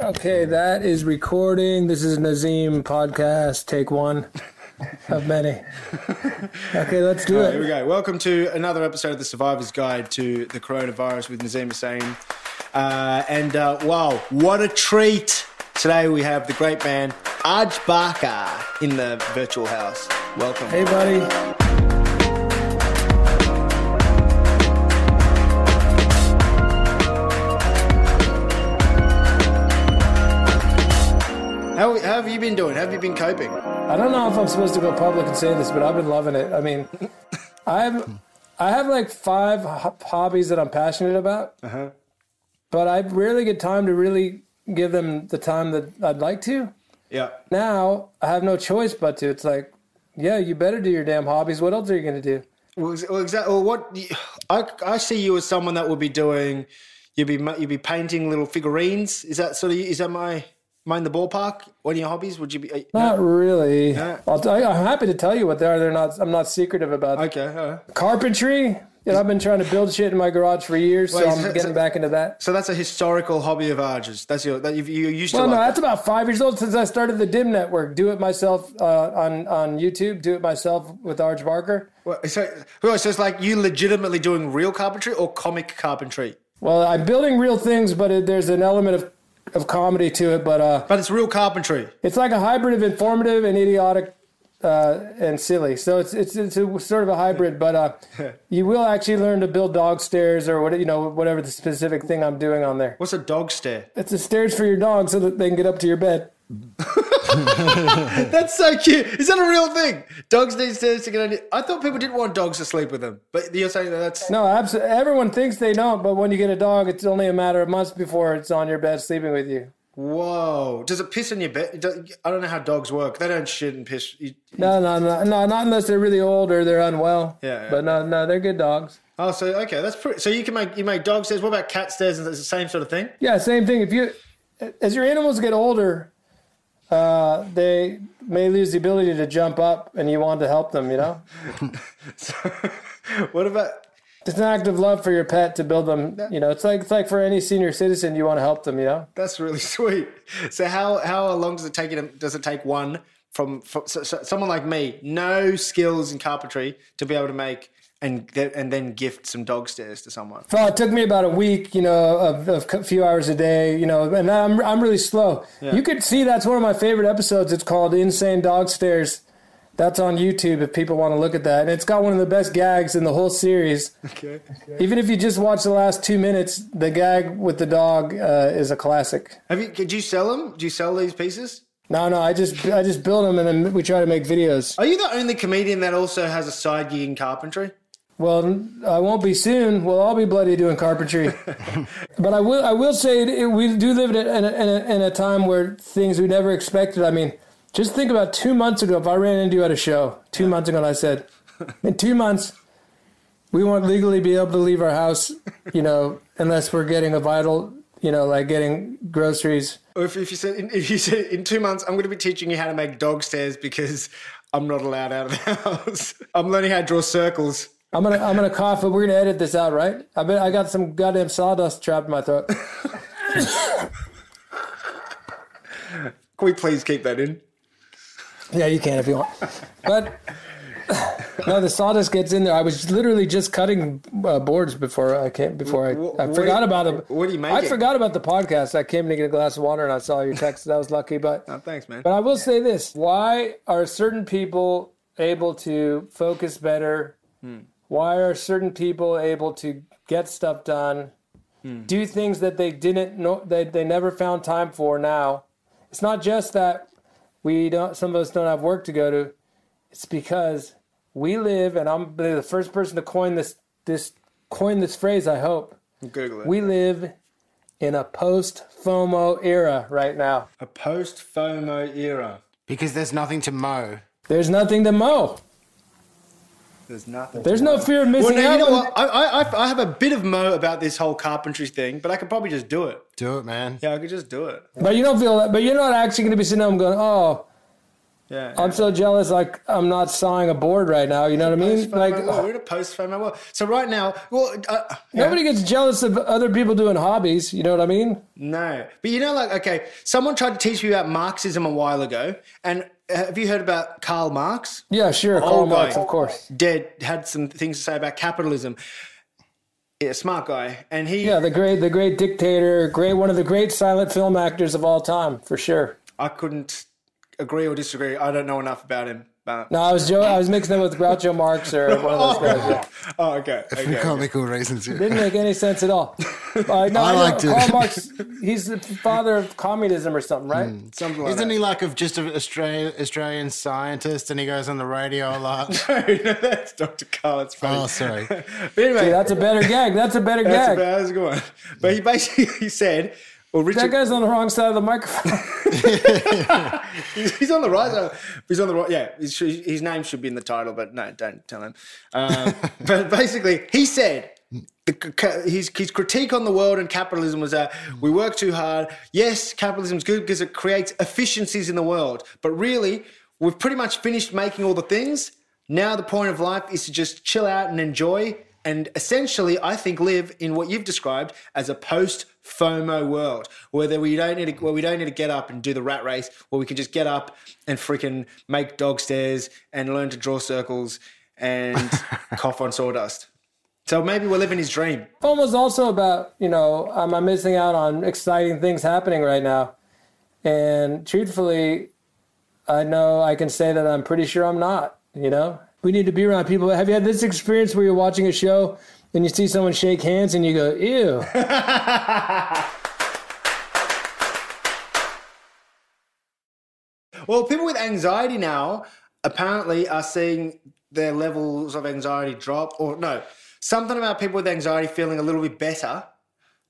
Okay, that is recording. This is Nazim podcast, take one of many. Okay, let's do it. Here we go. Welcome to another episode of the Survivor's Guide to the Coronavirus with Nazeem Hussain. Uh, and uh, wow, what a treat! Today we have the great man Arj Barker in the virtual house. Welcome. Hey, buddy. How, how have you been doing? How have you been coping? I don't know if I'm supposed to go public and say this, but I've been loving it. I mean, I have, I have like five hobbies that I'm passionate about, Uh-huh. but I rarely get time to really give them the time that I'd like to. Yeah. Now I have no choice but to. It's like, yeah, you better do your damn hobbies. What else are you going to do? Well, well, exactly. Well, what I, I see you as someone that would be doing, you'd be you'd be painting little figurines. Is that sort of is that my my in the ballpark? What are your hobbies? Would you be? uh, Not really. Yeah. I'll tell you, I'm happy to tell you what they are. They're not. I'm not secretive about. Okay. right. carpentry. You know, I've been trying to build shit in my garage for years, so I'm getting so- back into that. So that's a historical hobby of ours. That's your that you, you used to Well, no, like. that's about five years old since I started the Dim Network. Do it myself uh, on on YouTube. Do it myself with Arj Barker. Well, so, well, so it's like you legitimately doing real carpentry or comic carpentry, Well, I'm building real things, but it, there's an element of of comedy to it. But uh, but it's real carpentry. it's like a hybrid of informative and idiotic uh, and silly. So it's it's it's a, sort of a hybrid. But uh, you will actually learn to build dog stairs or what you know whatever the specific thing I'm doing on there. What's a dog stair? It's the stairs for your dog so that they can get up to your bed. That's so cute. Is that a real thing? Dogs need stairs to get on. I thought people didn't want dogs to sleep with them, but you're saying that that's No, absolutely. Everyone thinks they don't, but when you get a dog, it's only a matter of months before it's on your bed sleeping with you. whoa. Does it piss in your bed? I don't know how dogs work. They don't shit and piss. You- No, no, no, no, not unless they're really old or they're unwell. Yeah, yeah. But no, no, they're good dogs. Oh, so okay, that's pretty. So you can make you make dog stairs. What about cat stairs? Is it the same sort of thing? Yeah, same thing. If you, as your animals get older, uh, they may lose the ability to jump up, and you want to help them. You know, What about it's an act of love for your pet to build them. You know, it's like it's like for any senior citizen, you want to help them. You know. That's really sweet. So how how long does it take It does it take one from, from so, so someone like me, no skills in carpentry, to be able to make and get, and then gift some dog stairs to someone? Well, it took me about a week, you know, of, of a few hours a day, you know, and I'm I'm really slow. You could see that's one of my favorite episodes. It's called "Insane Dog Stairs." That's on YouTube if people want to look at that, and it's got one of the best gags in the whole series. Okay. Even if you just watch the last two minutes, the gag with the dog uh, is a classic. Have you? Did you sell them? Do you sell these pieces? No, no, I just I just build them and then we try to make videos. Are you the only comedian that also has a side gig in carpentry? Well, I won't be soon. We'll all be bloody doing carpentry. but I will. I will say we do live in a, in, a, in, a, time where things we never expected. I mean, just think about two months ago. If I ran into you at a show two months ago, and I said, in two months, we won't legally be able to leave our house, you know, unless we're getting a vital, you know, like getting groceries. Or if, if you said in, if you said in two months, I'm going to be teaching you how to make dog stairs because I'm not allowed out of the house. I'm learning how to draw circles. I'm gonna I'm gonna cough, but we're gonna edit this out, right? I bet I got some goddamn sawdust trapped in my throat. Can we please keep that in? Yeah, you can if you want. But no, the sawdust gets in there. I was literally just cutting uh, boards before I came. Before I, I forgot are- about it. what are you I making? forgot about the podcast. I came to get a glass of water and I saw your text. I was lucky, but Oh, thanks, man. but I will say this: Why are certain people able to focus better? Hmm. Why are certain people able to get stuff done? Hmm. Do things that they didn't know that they never found time for now. It's not just that we don't some of us don't have work to go to. It's because we live and I'm the first person to coin this this coin this phrase, I hope. Google it. We live in a post FOMO era right now. a post FOMO era. Because there's nothing to mow. There's nothing to mow. There's nothing. There's no fear of Well, missing no, out. you know what? I, I, I- I have a bit of mo about this whole carpentry thing, but I could probably just do it. Do it, man. Yeah, I could just do it. But you don't feel that. But you're not actually going to be sitting home going, "Oh, Yeah, I'm so jealous. Like I'm not sawing a board right now. You know what I mean? Like Like we're in a post FOMO world. So right now, well, uh, yeah. nobody gets jealous of other people doing hobbies. You know what I mean? No, but you know, like okay, someone tried to teach me about Marxism a while ago, and have you heard about Karl Marx? Yeah, sure. Karl Old Marx, guy. of course. Dead had some things to say about capitalism. Yeah, smart guy, and he. Yeah, the great, the great dictator, great one of the great silent film actors of all time, for sure. I couldn't agree or disagree. I don't know enough about him. But... No, I was Joe. I was mixing them with Groucho Marx or one of those guys. Yeah. Oh, okay. For okay, okay. comical reasons. Yeah. Didn't make any sense at all. Uh, no, I I know, liked it. Karl Marx. He's the father of communism or something, right? Something like Isn't that. he like of just an Australian Australian scientist and he goes on the radio a lot? no, that's Dr. Karl. It's funny. oh, sorry. But anyway, See, that's a better gag. That's a better that's, gag. about, that's a good one. But he basically said, well, that Richard, guy's on the wrong side of the microphone. he's, he's on the right side. He's on the right. Yeah, his, his name should be in the title, but no, don't tell him. Um, but basically, he said the, his, his critique on the world and capitalism was that we work too hard. Yes, capitalism is good because it creates efficiencies in the world, but really, we've pretty much finished making all the things. Now the point of life is to just chill out and enjoy, and essentially, I think, live in what you've described as a post FOMO world, where we don't need to, where we don't need to get up and do the rat race, where we can just get up and freaking make dog stairs and learn to draw circles and cough on sawdust. So maybe we're living his dream. Film was also about, you know, am I missing out on exciting things happening right now? And truthfully, I know I can say that I'm pretty sure I'm not, you know? We need to be around people. Have you had this experience where you're watching a show and you see someone shake hands and you go, ew? Well, people with anxiety now apparently are seeing their levels of anxiety drop, or no, something about people with anxiety feeling a little bit better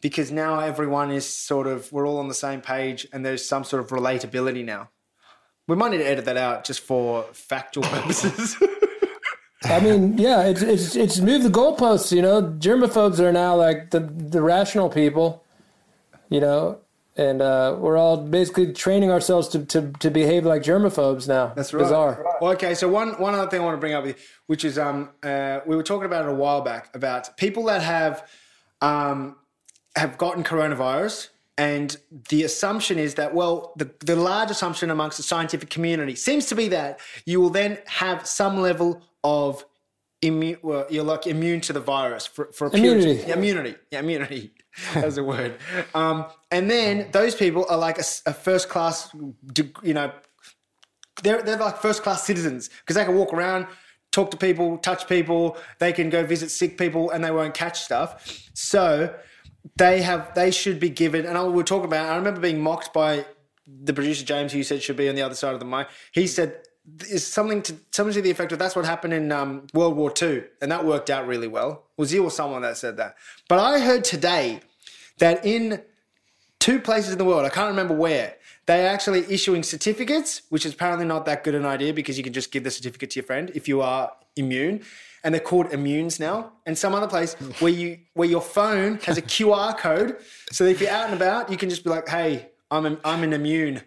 because now everyone is sort of, we're all on the same page and there's some sort of relatability now. We might need to edit that out just for factual purposes. I mean, yeah, it's it's it's moved the goalposts. You know, germaphobes are now like the the rational people. You know, and uh, we're all basically training ourselves to, to, to behave like germaphobes now. That's right. Bizarre. Well, okay, so one one other thing I want to bring up, with you, which is um, uh, we were talking about it a while back about people that have um, have gotten coronavirus, and the assumption is that well, the the large assumption amongst the scientific community seems to be that you will then have some level of immune. Well, you're like immune to the virus for for a period- Immunity. Yeah, immunity. Yeah, immunity. As a word, um, and then those people are like a first class, you know, they're they're like first class citizens because they can walk around, talk to people, touch people. They can go visit sick people, and they won't catch stuff. So they have they should be given. And I we'll talk about. I remember being mocked by the producer James, who said should be on the other side of the mic. He said is something to something to the effect of that's what happened in um, World War II, and that worked out really well. Was you or someone that said that? But I heard today that in two places in the world, I can't remember where, they're actually issuing certificates, which is apparently not that good an idea because you can just give the certificate to your friend if you are immune. And they're called immunes now. And some other place where you where your phone has a QR code, so if you're out and about, you can just be like, "Hey, I'm an, I'm an immune.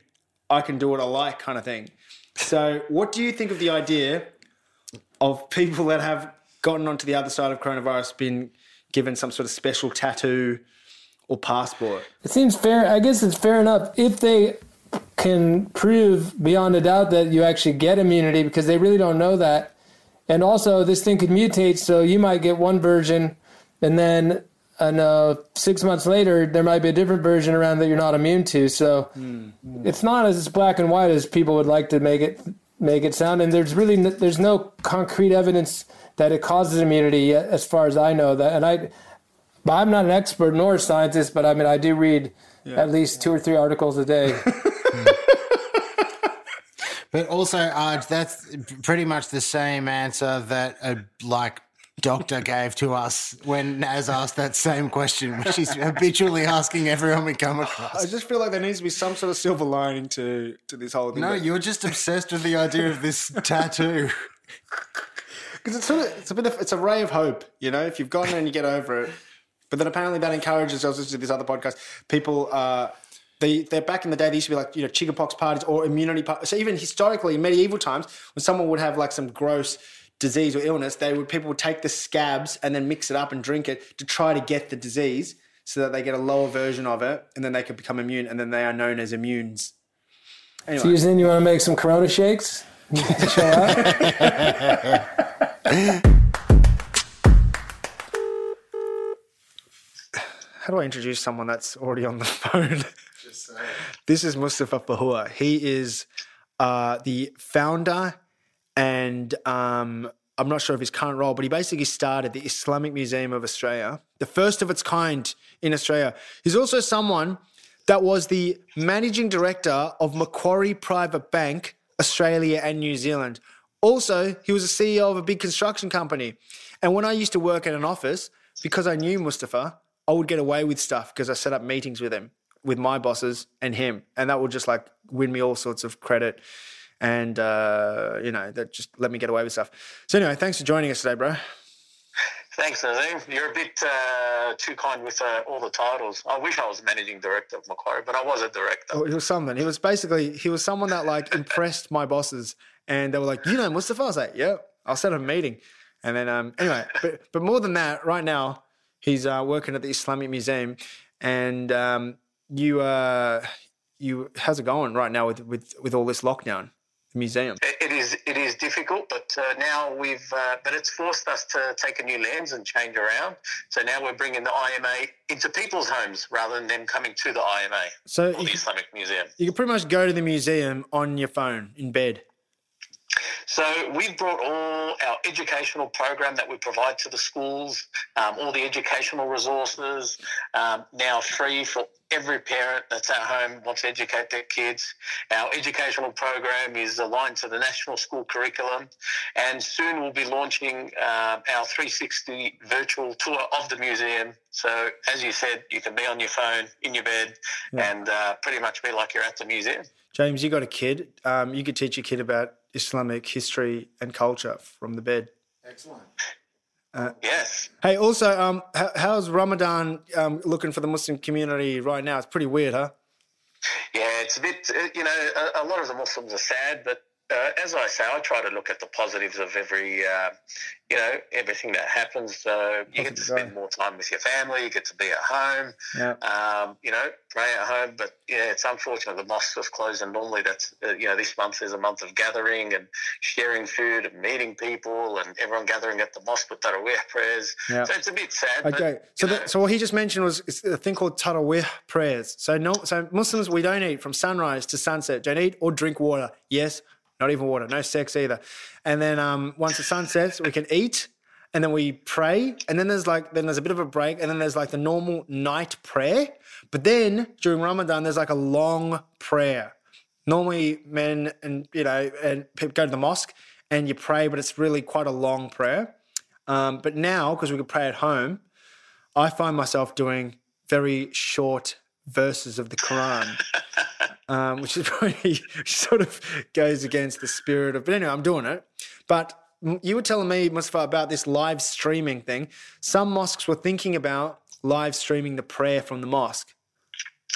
I can do what I like," kind of thing. So, what do you think of the idea of people that have gotten onto the other side of coronavirus been given some sort of special tattoo or passport? It seems fair. I guess it's fair enough if they can prove beyond a doubt that you actually get immunity because they really don't know that. And also, this thing could mutate, so you might get one version, and then and uh, six months later, there might be a different version around that you're not immune to. So it's not as black and white as people would like to make it make it sound. And there's really n- there's no concrete evidence that it causes immunity yet, as far as I know. That and I, but I'm not an expert nor a scientist, but I mean I do read at least two or three articles a day. But also, Arj, that's pretty much the same answer that a like doctor gave to us when Naz asked that same question, which he's habitually asking everyone we come across. I just feel like there needs to be some sort of silver lining to, to this whole thing. No, you're just obsessed with the idea of this tattoo. because it's sort of it's a bit of it's a ray of hope, you know. If you've gotten it and you get over it, but then apparently that encourages us to do this other podcast. People are they they're back in the day. They used to be like you know chickenpox parties or immunity parties. So even historically, in medieval times, when someone would have like some gross disease or illness, they would people would take the scabs and then mix it up and drink it to try to get the disease, so that they get a lower version of it, and then they could become immune, and then they are known as immunes. Anyway. So you're saying you want to make some Corona shakes? How do I introduce someone that's already on the phone? this is Moustafa Fahour. He is uh, the founder and um, I'm not sure of his current role, but he basically started the Islamic Museum of Australia, the first of its kind in Australia. He's also someone that was the managing director of Macquarie Private Bank, Australia and New Zealand. Also, he was a CEO of a big construction company. And when I used to work in an office, because I knew Mustafa, I would get away with stuff because I set up meetings with him, with my bosses and him. And that would just like win me all sorts of credit. And, uh, you know, that just let me get away with stuff. So, anyway, thanks for joining us today, bro. Thanks, Nazeem. You're a bit uh, too kind with uh, all the titles. I wish I was managing director of Macquarie, but I was a director. Oh, he was something. He was basically he was someone that like impressed my bosses, and they were like, "You know, Moustafa." I was like, "Yep, I'll set up a meeting, and then um, anyway, but but more than that, right now he's uh, working at the Islamic Museum, and um, you uh, you how's it going right now with with with all this lockdown? The museum. It- is it is difficult, but uh, now we've uh, but it's forced us to take a new lens and change around. So now we're bringing the IMA into people's homes rather than them coming to the IMA So the Islamic Museum. you can pretty much go to the museum on your phone in bed. So we've brought all our educational program that we provide to the schools, um, all the educational resources, um, now free for every parent that's at home wants to educate their kids. Our educational program is aligned to the national school curriculum, and soon we'll be launching uh, our 360 virtual tour of the museum. So as you said, you can be on your phone in your bed Yeah. and uh, pretty much be like you're at the museum. James, you got a kid. Um, you could teach your kid about Islamic history and culture from the bed. Excellent. Yes. Hey, also, um, how, how's Ramadan um, looking for the Muslim community right now? It's pretty weird, huh? Yeah, it's a bit, uh, you know, a, a lot of the Muslims are sad, but uh, as I say, I try to look at the positives of every, uh, you know, everything that happens. So you get to spend more time with your family, you get to be at home, Yeah. um, you know, pray at home. But yeah, it's unfortunate the mosque was closed, and normally that's, uh, you know, this month is a month of gathering and sharing food and meeting people, and everyone gathering at the mosque with Tarawih prayers. Yeah. So it's a bit sad. but, Okay, so that, so what he just mentioned was it's a thing called tarawih prayers. So no, so Muslims we don't eat from sunrise to sunset. Don't eat or drink water. Yes, not even water. No sex either. And then um, once the sun sets, we can eat, and then we pray. And then there's like then there's a bit of a break, and then there's like the normal night prayer. But then during Ramadan, there's like a long prayer. Normally, men and you know and people go to the mosque and you pray, but it's really quite a long prayer. Um, but now, because we can pray at home, I find myself doing very short verses of the Quran, um, which is probably sort of goes against the spirit of. But anyway, I'm doing it. But you were telling me, Moustafa, about this live streaming thing. Some mosques were thinking about live streaming the prayer from the mosque.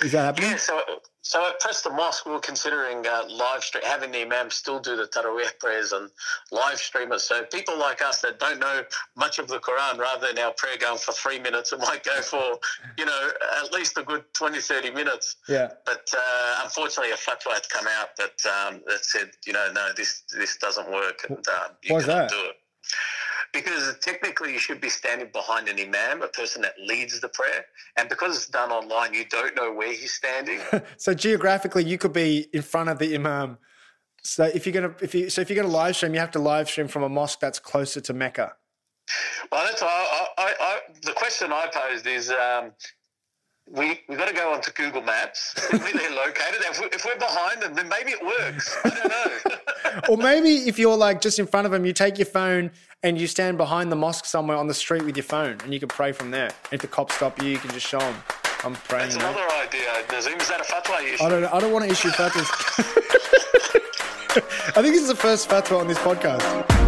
Is that happening? Yeah, so so at Preston Mosque, we were considering uh, live stream, having the imam still do the Tarawih prayers and live stream it. So people like us that don't know much of the Quran, rather than our prayer going for three minutes, it might go for, you know, at least a good 20, 30 minutes. Yeah. But uh, unfortunately, a fatwa had come out that um, that said, you know, no, this this doesn't work, and um, you Why's that? do it. Because technically, you should be standing behind an imam, a person that leads the prayer, and because it's done online, you don't know where he's standing. So geographically, you could be in front of the imam. So if you're gonna, if you, so if you're gonna live stream, you have to live stream from a mosque that's closer to Mecca. Well, that's I, I, I, the question I posed is um, we we got to go onto Google Maps, where they're located. If, we, if we're behind them, then maybe it works. I don't know. Or maybe if you're like just in front of them, you take your phone and you stand behind the mosque somewhere on the street with your phone, and you can pray from there. And If the cops stop you, you can just show them, "I'm praying." That's mate." another idea. Nazeem, is that a fatwa issue? I don't. I don't want to issue fatwas. I think this is the first fatwa on this podcast.